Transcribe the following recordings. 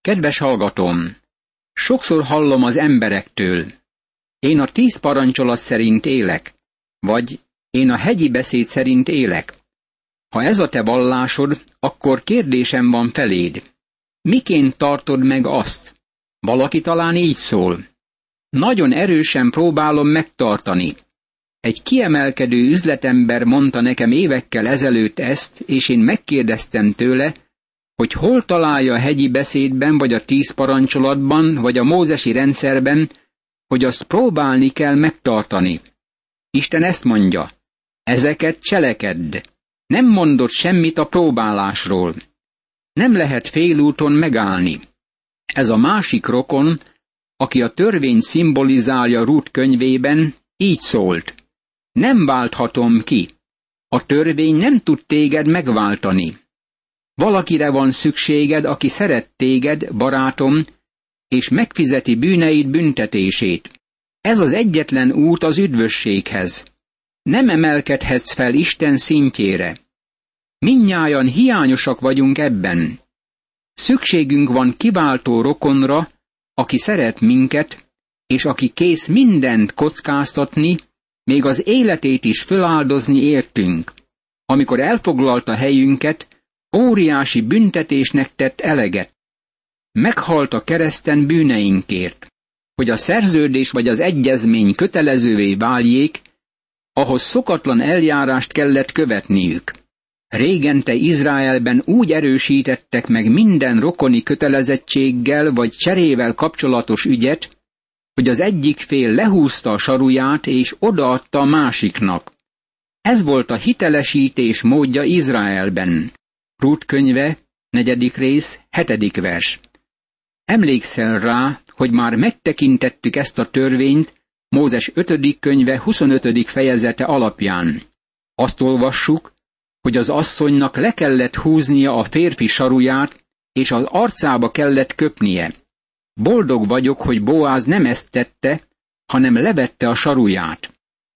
Kedves hallgatom! Sokszor hallom az emberektől. Én a tíz parancsolat szerint élek, vagy én a hegyi beszéd szerint élek. Ha ez a te vallásod, akkor kérdésem van feléd. Miként tartod meg azt? Valaki talán így szól. Nagyon erősen próbálom megtartani. Egy kiemelkedő üzletember mondta nekem évekkel ezelőtt ezt, és én megkérdeztem tőle, hogy hol találja a hegyi beszédben, vagy a tíz parancsolatban, vagy a mózesi rendszerben, hogy azt próbálni kell megtartani. Isten ezt mondja, ezeket cselekedd. Nem mondott semmit a próbálásról. Nem lehet félúton megállni. Ez a másik rokon, aki a törvény szimbolizálja Rút könyvében, így szólt. Nem válthatom ki. A törvény nem tud téged megváltani. Valakire van szükséged, aki szeret téged, barátom, és megfizeti bűneid büntetését. Ez az egyetlen út az üdvösséghez. Nem emelkedhetsz fel Isten szintjére. Minnyájan hiányosak vagyunk ebben. Szükségünk van kiváltó rokonra, aki szeret minket, és aki kész mindent kockáztatni, még az életét is föláldozni értünk. Amikor elfoglalta helyünket, óriási büntetésnek tett eleget. Meghalt a kereszten bűneinkért, hogy a szerződés vagy az egyezmény kötelezővé váljék, ahhoz szokatlan eljárást kellett követniük. Régente Izraelben úgy erősítettek meg minden rokoni kötelezettséggel vagy cserével kapcsolatos ügyet, hogy az egyik fél lehúzta a saruját és odaadta a másiknak. Ez volt a hitelesítés módja Izraelben. Rút könyve, negyedik rész, hetedik vers. Emlékszel rá, hogy már megtekintettük ezt a törvényt Mózes 5. könyve 25. fejezete alapján. Azt olvassuk, hogy az asszonynak le kellett húznia a férfi saruját, és az arcába kellett köpnie. Boldog vagyok, hogy Boáz nem ezt tette, hanem levette a saruját.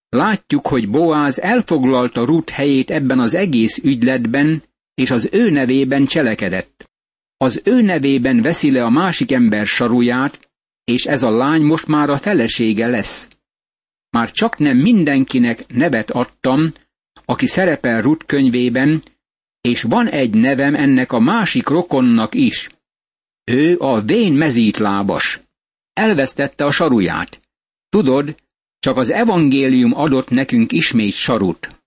Látjuk, hogy Boáz elfoglalta Rut helyét ebben az egész ügyletben, és az ő nevében cselekedett. Az ő nevében veszi le a másik ember saruját, és ez a lány most már a felesége lesz. Már csak nem mindenkinek nevet adtam, aki szerepel Rut könyvében, és van egy nevem ennek a másik rokonnak is. Ő a vén mezítlábas. Elvesztette a saruját. Tudod, csak az evangélium adott nekünk ismét sarut.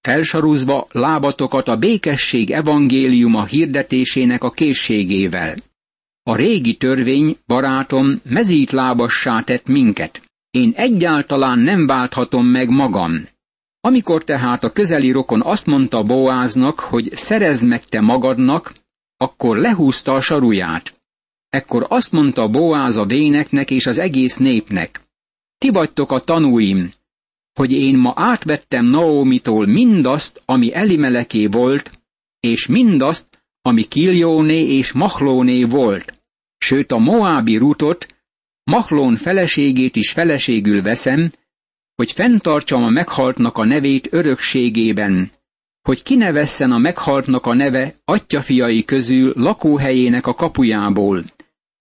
Felsaruzva lábatokat a békesség evangéliuma hirdetésének a készségével. A régi törvény, barátom, mezítlábassá tett minket. Én egyáltalán nem válthatom meg magam. Amikor tehát a közeli rokon azt mondta Boáznak, hogy szerezd meg te magadnak, akkor lehúzta a saruját. Ekkor azt mondta Boáz a véneknek és az egész népnek. Ti vagytok a tanúim, hogy én ma átvettem Naomitól mindazt, ami Elimeleké volt, és mindazt, ami Kiljóné és Mahlóné volt. Sőt a Moábi rutot, Mahlón feleségét is feleségül veszem, hogy fenntartsam a meghaltnak a nevét örökségében, hogy kinevesszen a meghaltnak a neve atyafiai közül lakóhelyének a kapujából.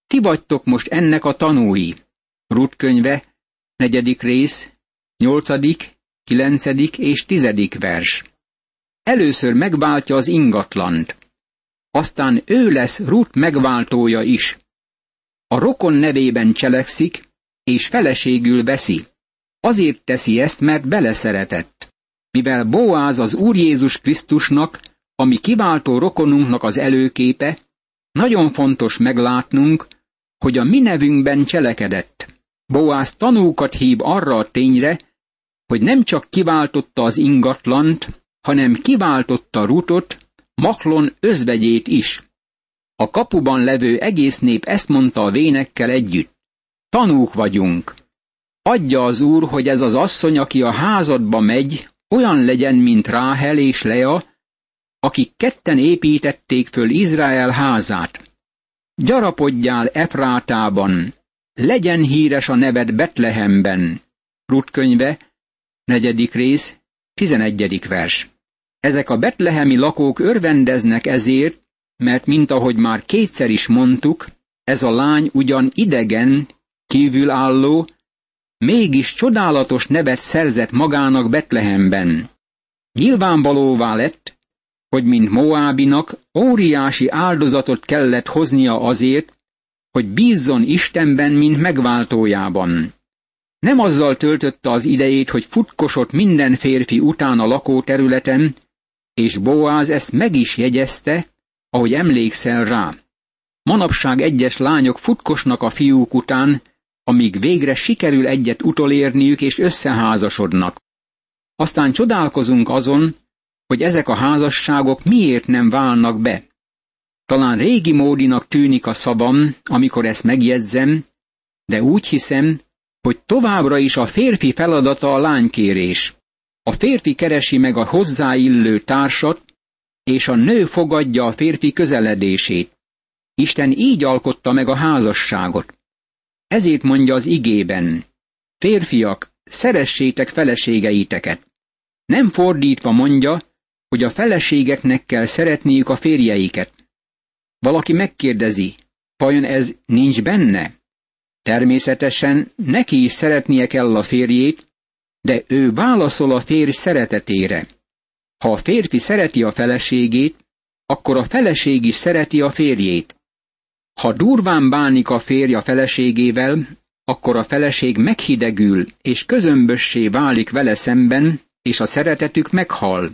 Ti vagytok most ennek a tanúi. Rut könyve, negyedik rész, nyolcadik, kilencedik és tizedik vers. Először megváltja az ingatlant, aztán ő lesz Rut megváltója is. A rokon nevében cselekszik, és feleségül veszi. Azért teszi ezt, mert beleszeretett. Mivel Boáz az Úr Jézus Krisztusnak, ami kiváltó rokonunknak az előképe, nagyon fontos meglátnunk, hogy a mi nevünkben cselekedett. Boáz tanúkat hív arra a tényre, hogy nem csak kiváltotta az ingatlant, hanem kiváltotta Rutot, Maklon özvegyét is. A kapuban levő egész nép ezt mondta a vénekkel együtt. Tanúk vagyunk. Adja az úr, hogy ez az asszony, aki a házadba megy, olyan legyen, mint Ráhel és Lea, akik ketten építették föl Izrael házát. Gyarapodjál Efrátában, legyen híres a neved Betlehemben. Rut könyve, negyedik rész, tizenegyedik vers. Ezek a betlehemi lakók örvendeznek ezért, mert mint ahogy már kétszer is mondtuk, Ez a lány ugyan idegen, kívülálló, mégis csodálatos nevet szerzett magának Betlehemben. Nyilvánvalóvá lett, hogy mint Moábinak óriási áldozatot kellett hoznia azért, hogy bízzon Istenben, mint megváltójában. Nem azzal töltötte az idejét, hogy futkosott minden férfi után a lakóterületen, és Boáz ezt meg is jegyezte, ahogy emlékszel rá. Manapság egyes lányok futkosnak a fiúk után, amíg végre sikerül egyet utolérniük és összeházasodnak. Aztán csodálkozunk azon, hogy ezek a házasságok miért nem válnak be. Talán régi módinak tűnik a szavam, amikor ezt megjegyzem, de úgy hiszem, hogy továbbra is a férfi feladata a lánykérés. A férfi keresi meg a hozzáillő társat, és a nő fogadja a férfi közeledését. Isten így alkotta meg a házasságot. Ezért mondja az igében, férfiak, szeressétek feleségeiteket. Nem fordítva mondja, hogy a feleségeknek kell szeretniük a férjeiket. Valaki megkérdezi, vajon ez nincs benne? Természetesen neki is szeretnie kell a férjét, de ő válaszol a férj szeretetére. Ha a férfi szereti a feleségét, akkor a feleség is szereti a férjét. Ha durván bánik a férj a feleségével, akkor a feleség meghidegül és közömbössé válik vele szemben, és a szeretetük meghal.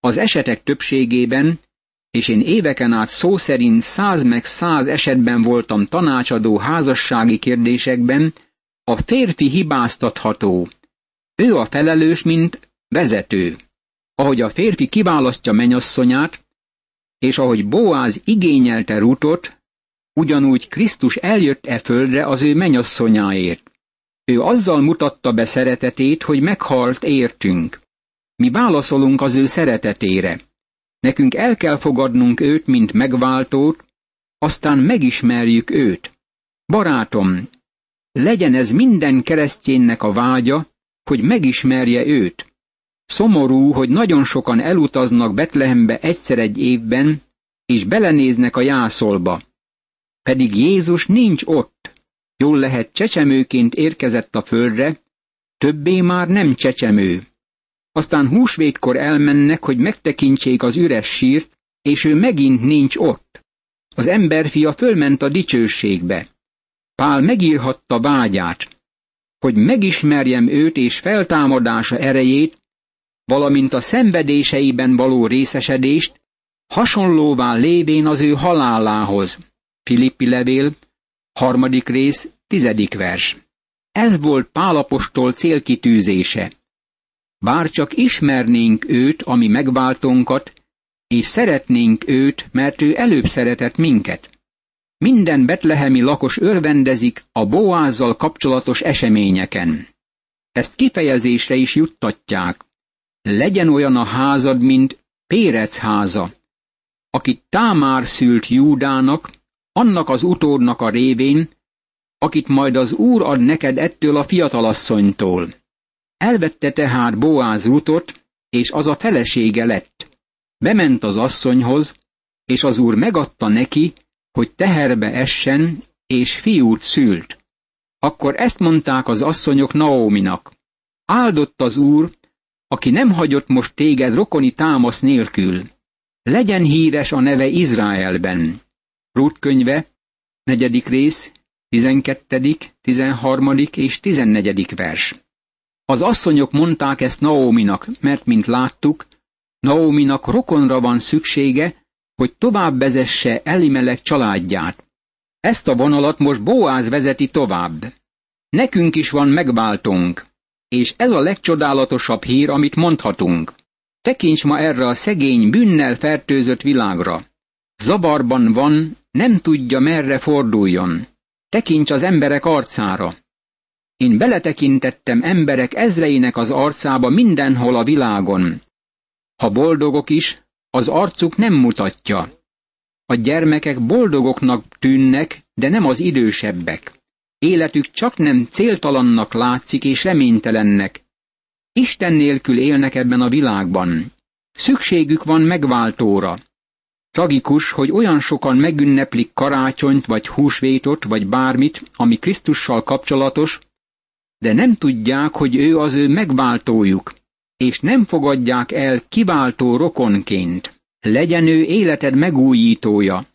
Az esetek többségében, és én éveken át szó szerint száz meg száz esetben voltam tanácsadó házassági kérdésekben, a férfi hibáztatható. Ő a felelős, mint vezető. Ahogy a férfi kiválasztja menyasszonyát, és ahogy Boáz igényelte Rutot, ugyanúgy Krisztus eljött e földre az ő menyasszonyáért. Ő azzal mutatta be szeretetét, hogy meghalt értünk. Mi válaszolunk az ő szeretetére. Nekünk el kell fogadnunk őt, mint megváltót, aztán megismerjük őt. Barátom, legyen ez minden kereszténynek a vágya, hogy megismerje őt. Szomorú, hogy nagyon sokan elutaznak Betlehembe egyszer egy évben, és belenéznek a jászolba. Pedig Jézus nincs ott. Jól lehet csecsemőként érkezett a földre, többé már nem csecsemő. Aztán húsvétkor elmennek, hogy megtekintsék az üres sírt, és ő megint nincs ott. Az emberfia fölment a dicsőségbe. Pál megírhatta vágyát, hogy megismerjem őt és feltámadása erejét, valamint a szenvedéseiben való részesedést, hasonlóvá lévén az ő halálához. Filippi levél, harmadik rész, tizedik vers. Ez volt Pálapostól célkitűzése. Bár csak ismernénk őt, ami megváltónkat, és szeretnénk őt, mert ő előbb szeretett minket. Minden betlehemi lakos örvendezik a Boázzal kapcsolatos eseményeken. Ezt kifejezésre is juttatják. Legyen olyan a házad, mint Pérec háza, akit Támár szült Júdának, annak az utódnak a révén, akit majd az Úr ad neked ettől a fiatalasszonytól. Elvette tehát Boáz Rutot, és az a felesége lett. Bement az asszonyhoz, és az úr megadta neki, hogy teherbe essen, és fiút szült. Akkor ezt mondták az asszonyok Naóminak. Áldott az úr, aki nem hagyott most téged rokoni támasz nélkül. Legyen híres a neve Izraelben. Rút könyve, negyedik rész, tizenkettedik, tizenharmadik és tizennegyedik vers. Az asszonyok mondták ezt Naóminak, mert, mint láttuk, Naóminak rokonra van szüksége, hogy tovább vezesse Elimelek családját. Ezt a vonalat most Boáz vezeti tovább. Nekünk is van megváltónk, és ez a legcsodálatosabb hír, amit mondhatunk. Tekints ma erre a szegény, bűnnel fertőzött világra. Zavarban van, nem tudja merre forduljon. Tekints az emberek arcára. Én beletekintettem emberek ezreinek az arcába mindenhol a világon. Ha boldogok is, az arcuk nem mutatja. A gyermekek boldogoknak tűnnek, de nem az idősebbek. Életük csak nem céltalannak látszik és reménytelennek. Isten nélkül élnek ebben a világban. Szükségük van megváltóra. Tragikus, hogy olyan sokan megünneplik karácsonyt, vagy húsvétot, vagy bármit, ami Krisztussal kapcsolatos, de nem tudják, hogy ő az ő megváltójuk, és nem fogadják el kiváltó rokonként. Legyen ő életed megújítója,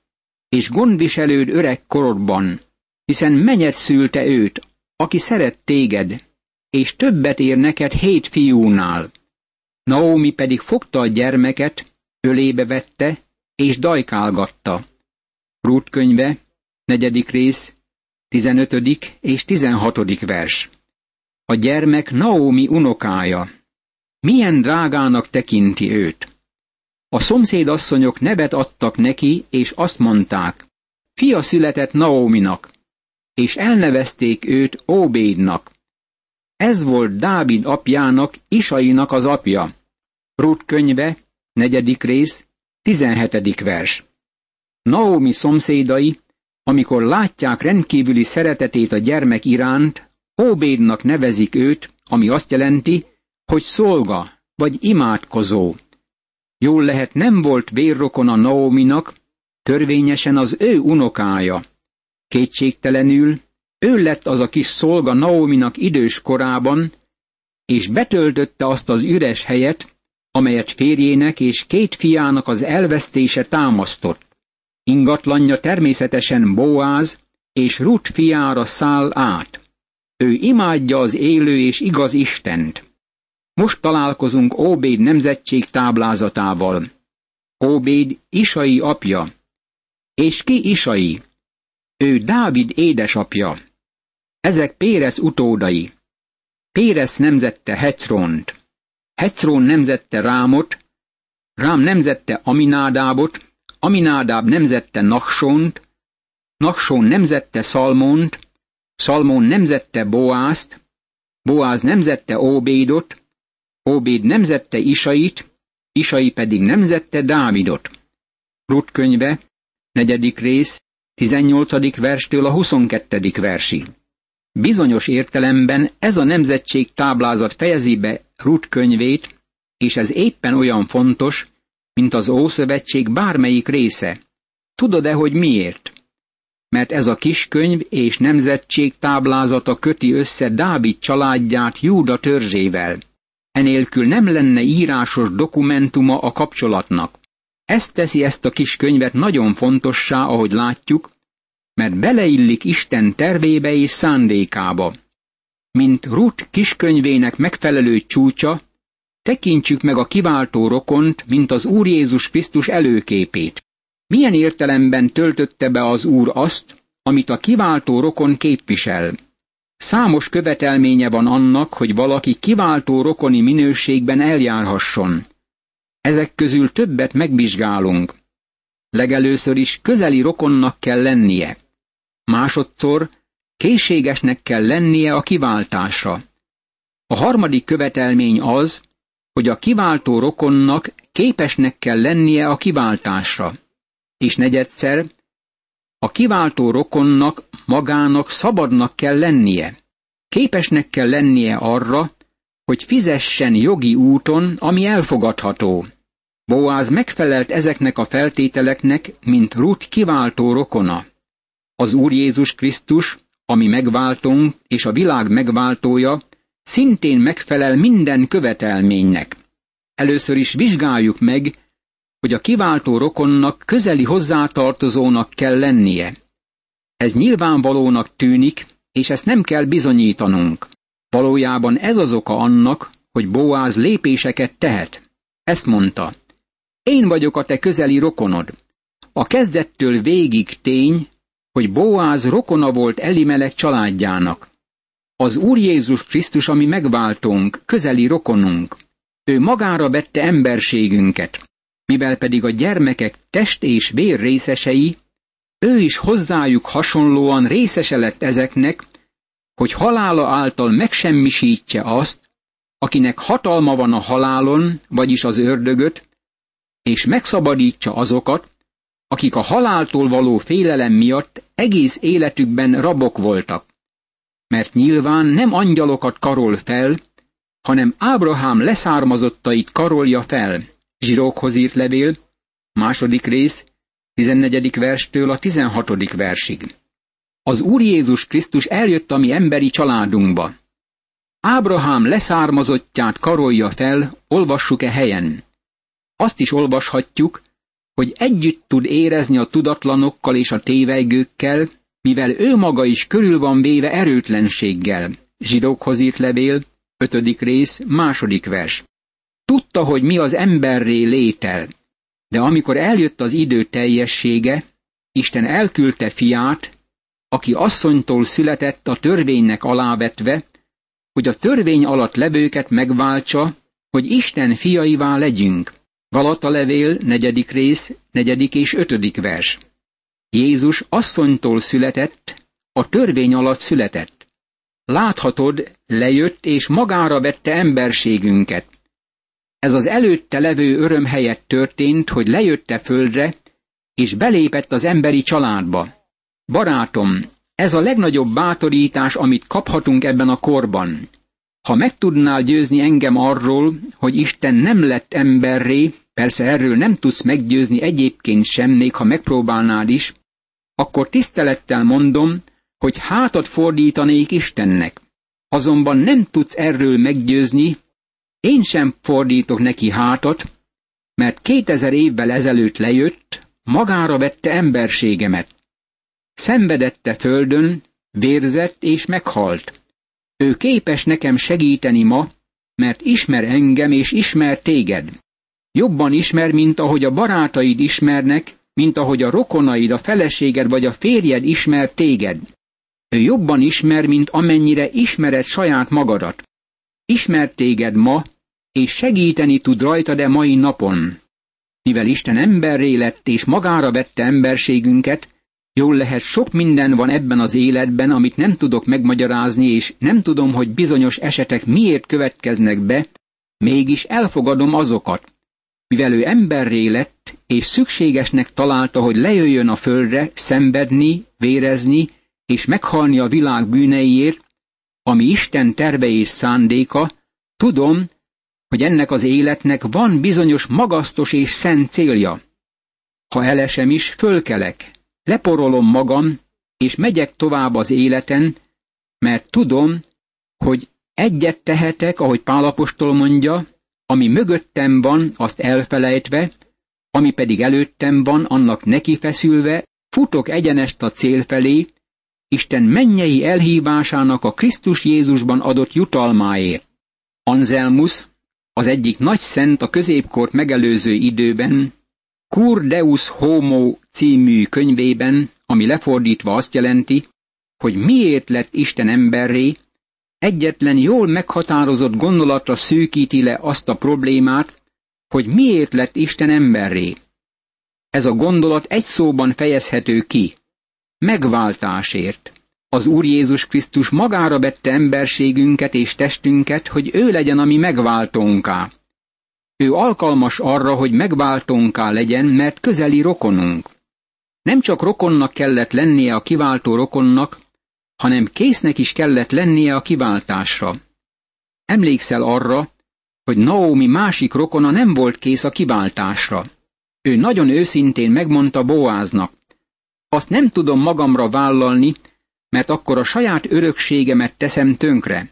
és gondviselőd öreg korodban, hiszen menyed szülte őt, aki szeret téged, és többet ér neked hét fiúnál. Naomi pedig fogta a gyermeket, ölébe vette, és dajkálgatta. Rút könyve, negyedik rész, tizenötödik és tizenhatodik vers. A gyermek Naomi unokája. Milyen drágának tekinti őt. A szomszédasszonyok nevet adtak neki, és azt mondták, fia született Naominak, és elnevezték őt Óbédnak. Ez volt Dávid apjának, Isainak az apja. Rút könyve, negyedik rész, tizenhetedik vers. Naomi szomszédai, amikor látják rendkívüli szeretetét a gyermek iránt, Óbédnak nevezik őt, ami azt jelenti, hogy szolga, vagy imádkozó. Jól lehet nem volt vérrokon a Naominak, törvényesen az ő unokája. Kétségtelenül ő lett az a kis szolga Naominak idős korában, és betöltötte azt az üres helyet, amelyet férjének és két fiának az elvesztése támasztott. Ingatlanja természetesen Boáz és Rut fiára száll át. Ő imádja az élő és igaz Istent. Most találkozunk Óbéd nemzetség táblázatával. Óbéd Isai apja. És ki Isai? Ő Dávid édesapja. Ezek Pérez utódai. Pérez nemzette Hecront. Hecron nemzette Rámot, Rám nemzette Aminádábot, Aminádáb nemzette Naksont, Nakson nemzette Szalmont, Szalmon nemzette Boázt, Boáz nemzette Óbédot, Óbéd nemzette Isait, Isai pedig nemzette Dávidot. Rut könyve, negyedik rész, 18. verstől a 22. versig. Bizonyos értelemben ez a nemzetség táblázat fejezi be Rut könyvét, és ez éppen olyan fontos, mint az Ószövetség bármelyik része. Tudod-e, hogy miért? Mert ez a kis könyv és nemzetség táblázata köti össze Dávid családját Júda törzsével. Enélkül nem lenne írásos dokumentuma a kapcsolatnak. Ez teszi ezt a kis könyvet nagyon fontossá, ahogy látjuk, mert beleillik Isten tervébe és szándékába. Mint Rut kiskönyvének megfelelő csúcsa, tekintsük meg a kiváltó rokont, mint az Úr Jézus Krisztus előképét. Milyen értelemben töltötte be az Úr azt, amit a kiváltó rokon képvisel? Számos követelménye van annak, hogy valaki kiváltó rokoni minőségben eljárhasson. Ezek közül többet megvizsgálunk. Legelőször is közeli rokonnak kell lennie. Másodszor készségesnek kell lennie a kiváltásra. A harmadik követelmény az, hogy a kiváltó rokonnak képesnek kell lennie a kiváltásra. És negyedszer, a kiváltó rokonnak magának szabadnak kell lennie. Képesnek kell lennie arra, hogy fizessen jogi úton, ami elfogadható. Boáz megfelelt ezeknek a feltételeknek, mint Rut kiváltó rokona. Az Úr Jézus Krisztus, ami megváltunk és a világ megváltója, szintén megfelel minden követelménynek. Először is vizsgáljuk meg, hogy a kiváltó rokonnak közeli hozzátartozónak kell lennie. Ez nyilvánvalónak tűnik, és ezt nem kell bizonyítanunk. Valójában ez az oka annak, hogy Boáz lépéseket tehet. Ezt mondta. Én vagyok a te közeli rokonod. A kezdettől végig tény, hogy Boáz rokona volt Elimelek családjának. Az Úr Jézus Krisztus, ami megváltónk, közeli rokonunk. Ő magára vette emberségünket, mivel pedig a gyermekek test és vér részesei, ő is hozzájuk hasonlóan részese lett ezeknek, hogy halála által megsemmisítse azt, akinek hatalma van a halálon, vagyis az ördögöt, és megszabadítsa azokat, akik a haláltól való félelem miatt egész életükben rabok voltak. Mert nyilván nem angyalokat karol fel, hanem Ábrahám leszármazottait karolja fel. Zsirókhoz írt levél, második rész, 14. verstől a 16. versig. Az Úr Jézus Krisztus eljött a mi emberi családunkba. Ábrahám leszármazottját karolja fel, olvassuk-e helyen. Azt is olvashatjuk, hogy együtt tud érezni a tudatlanokkal és a tévejgőkkel, mivel ő maga is körül van véve erőtlenséggel. Zsidókhoz írt levél, ötödik rész, második vers. Tudta, hogy mi az emberré létel, de amikor eljött az idő teljessége, Isten elküldte fiát, aki asszonytól született a törvénynek alávetve, hogy a törvény alatt levőket megváltsa, hogy Isten fiaivá legyünk. Galata levél, negyedik rész, negyedik és ötödik vers. Jézus asszonytól született, a törvény alatt született. Láthatod, lejött és magára vette emberségünket. Ez az előtte levő öröm helyett történt, hogy lejötte földre, és belépett az emberi családba. Barátom, ez a legnagyobb bátorítás, amit kaphatunk ebben a korban. Ha meg tudnál győzni engem arról, hogy Isten nem lett emberré, persze erről nem tudsz meggyőzni egyébként sem, még ha megpróbálnád is, akkor tisztelettel mondom, hogy hátat fordítanék Istennek. Azonban nem tudsz erről meggyőzni, én sem fordítok neki hátat, mert kétezer évvel ezelőtt lejött, magára vette emberségemet. Szenvedette földön, vérzett és meghalt. Ő képes nekem segíteni ma, mert ismer engem és ismer téged. Jobban ismer, mint ahogy a barátaid ismernek, mint ahogy a rokonaid, a feleséged vagy a férjed ismer téged. Ő jobban ismer, mint amennyire ismered saját magadat. Ismer téged ma, és segíteni tud rajta de mai napon. Mivel Isten emberré lett és magára vette emberségünket, Jól lehet, sok minden van ebben az életben, amit nem tudok megmagyarázni, és nem tudom, hogy bizonyos esetek miért következnek be, mégis elfogadom azokat. Mivel ő emberré lett, és szükségesnek találta, hogy lejöjjön a földre, szenvedni, vérezni, és meghalni a világ bűneiért, ami Isten terve és szándéka, tudom, hogy ennek az életnek van bizonyos magasztos és szent célja. Ha elesem is, fölkelek, leporolom magam, és megyek tovább az életen, mert tudom, hogy egyet tehetek, ahogy Pálapostól mondja, ami mögöttem van, azt elfelejtve, ami pedig előttem van, annak nekifeszülve, futok egyenest a cél felé, Isten mennyei elhívásának a Krisztus Jézusban adott jutalmáért. Anselmus, az egyik nagy szent a középkort megelőző időben Cur Deus Homo című könyvében, ami lefordítva azt jelenti, hogy miért lett Isten emberré, egyetlen jól meghatározott gondolatra szűkíti le azt a problémát, hogy miért lett Isten emberré. Ez a gondolat egy szóban fejezhető ki. Megváltásért. Az Úr Jézus Krisztus magára vette emberségünket és testünket, hogy ő legyen a mi megváltónká. Ő alkalmas arra, hogy megváltónká legyen, mert közeli rokonunk. Nem csak rokonnak kellett lennie a kiváltó rokonnak, hanem késznek is kellett lennie a kiváltásra. Emlékszel arra, hogy Naomi másik rokona nem volt kész a kiváltásra. Ő nagyon őszintén megmondta Boáznak, azt nem tudom magamra vállalni, mert akkor a saját örökségemet teszem tönkre.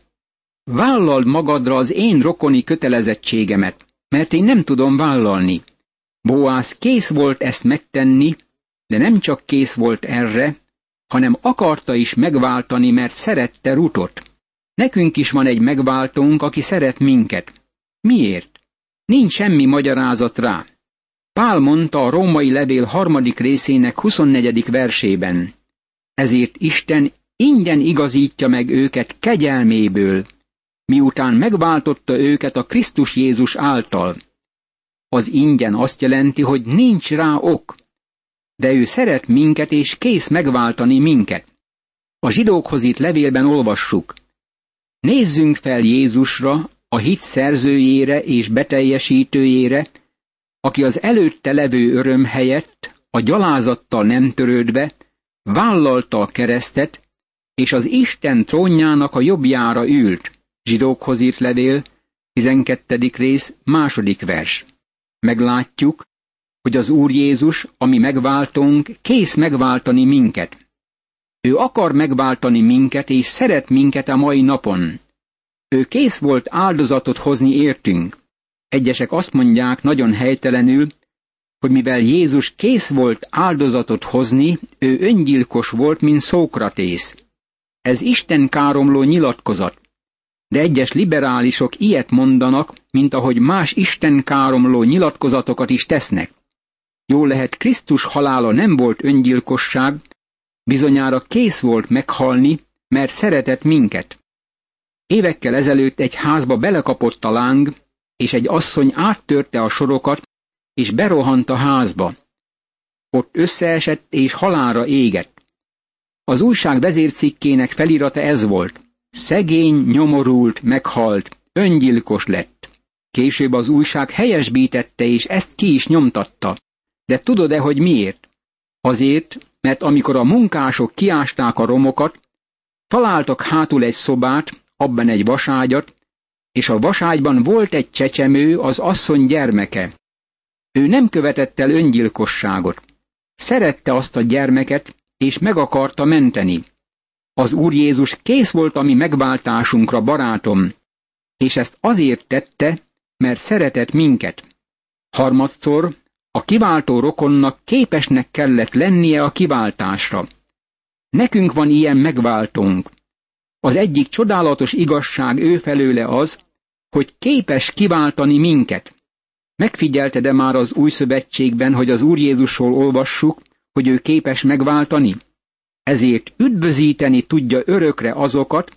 Vállald magadra az én rokoni kötelezettségemet, mert én nem tudom vállalni. Boász kész volt ezt megtenni, de nem csak kész volt erre, hanem akarta is megváltani, mert szerette Rutot. Nekünk is van egy megváltónk, aki szeret minket. Miért? Nincs semmi magyarázat rá. Pál mondta a római levél harmadik részének 24. versében. Ezért Isten ingyen igazítja meg őket kegyelméből, miután megváltotta őket a Krisztus Jézus által. Az ingyen azt jelenti, hogy nincs rá ok, de ő szeret minket és kész megváltani minket. A zsidókhoz itt levélben olvassuk. Nézzünk fel Jézusra, a hit szerzőjére és beteljesítőjére, aki az előtte levő öröm helyett, a gyalázattal nem törődve, vállalta a keresztet, és az Isten trónjának a jobbjára ült. Zsidókhoz írt levél, 12. rész, második vers. Meglátjuk, hogy az Úr Jézus, ami megváltunk, kész megváltani minket. Ő akar megváltani minket, és szeret minket a mai napon. Ő kész volt áldozatot hozni értünk. Egyesek azt mondják nagyon helytelenül, hogy mivel Jézus kész volt áldozatot hozni, ő öngyilkos volt, mint Szókratész. Ez Isten káromló nyilatkozat. De egyes liberálisok ilyet mondanak, mint ahogy más Isten káromló nyilatkozatokat is tesznek. Jól lehet, Krisztus halála nem volt öngyilkosság, bizonyára kész volt meghalni, mert szeretett minket. Évekkel ezelőtt egy házba belekapott a láng, és egy asszony áttörte a sorokat, és berohant a házba. Ott összeesett, és halára égett. Az újság vezércikkének felirata ez volt. Szegény, nyomorult, meghalt, öngyilkos lett. Később az újság helyesbítette, és ezt ki is nyomtatta. De tudod-e, hogy miért? Azért, mert amikor a munkások kiásták a romokat, találtak hátul egy szobát, abban egy vaságyat, és a vaságyban volt egy csecsemő, az asszony gyermeke. Ő nem követett el öngyilkosságot. Szerette azt a gyermeket, és meg akarta menteni. Az Úr Jézus kész volt a mi megváltásunkra, barátom, és ezt azért tette, mert szeretett minket. Harmadszor a kiváltó rokonnak képesnek kellett lennie a kiváltásra. Nekünk van ilyen megváltónk. Az egyik csodálatos igazság ő felőle az, hogy képes kiváltani minket. Megfigyelte-e már az új szövetségben, hogy az Úr Jézusról olvassuk, hogy ő képes megváltani? Ezért üdvözíteni tudja örökre azokat,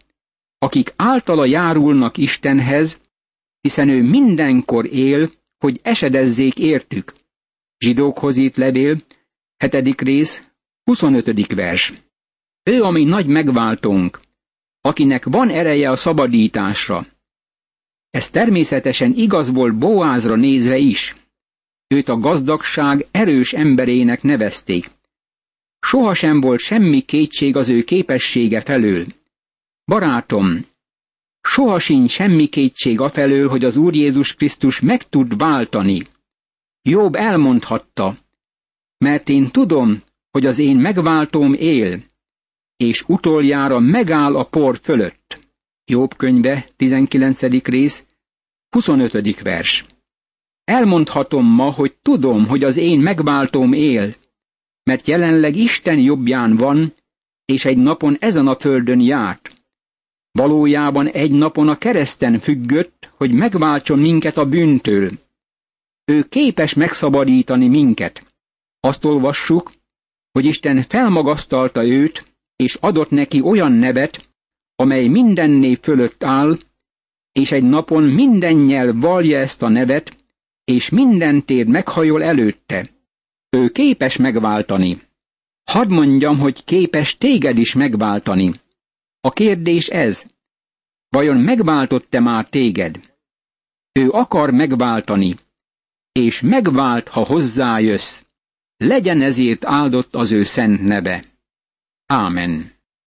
akik általa járulnak Istenhez, hiszen ő mindenkor él, hogy esedezzék értük. Zsidókhoz írt levél, hetedik rész, 25. vers. Ő, ami nagy megváltónk, akinek van ereje a szabadításra. Ez természetesen igaz volt Boázra nézve is. Őt a gazdagság erős emberének nevezték. Sohasem volt semmi kétség az ő képessége felől. Barátom, soha sincs semmi kétség afelől, hogy az Úr Jézus Krisztus meg tud váltani. Jobb elmondhatta, mert én tudom, hogy az én megváltóm él, és utoljára megáll a por fölött. Jobb könyve, 19. rész, 25. vers. Elmondhatom ma, hogy tudom, hogy az én megváltóm él, mert jelenleg Isten jobbján van, és egy napon ezen a földön járt. Valójában egy napon a kereszten függött, hogy megváltson minket a bűntől. Ő képes megszabadítani minket. Azt olvassuk, hogy Isten felmagasztalta őt, és adott neki olyan nevet, amely minden név fölött áll, és egy napon minden nyelv valja ezt a nevet, és minden tér meghajol előtte. Ő képes megváltani. Hadd mondjam, hogy képes téged is megváltani. A kérdés ez, vajon megváltott-e már téged? Ő akar megváltani, és megvált, ha hozzájössz. Legyen ezért áldott az ő szent neve. Ámen.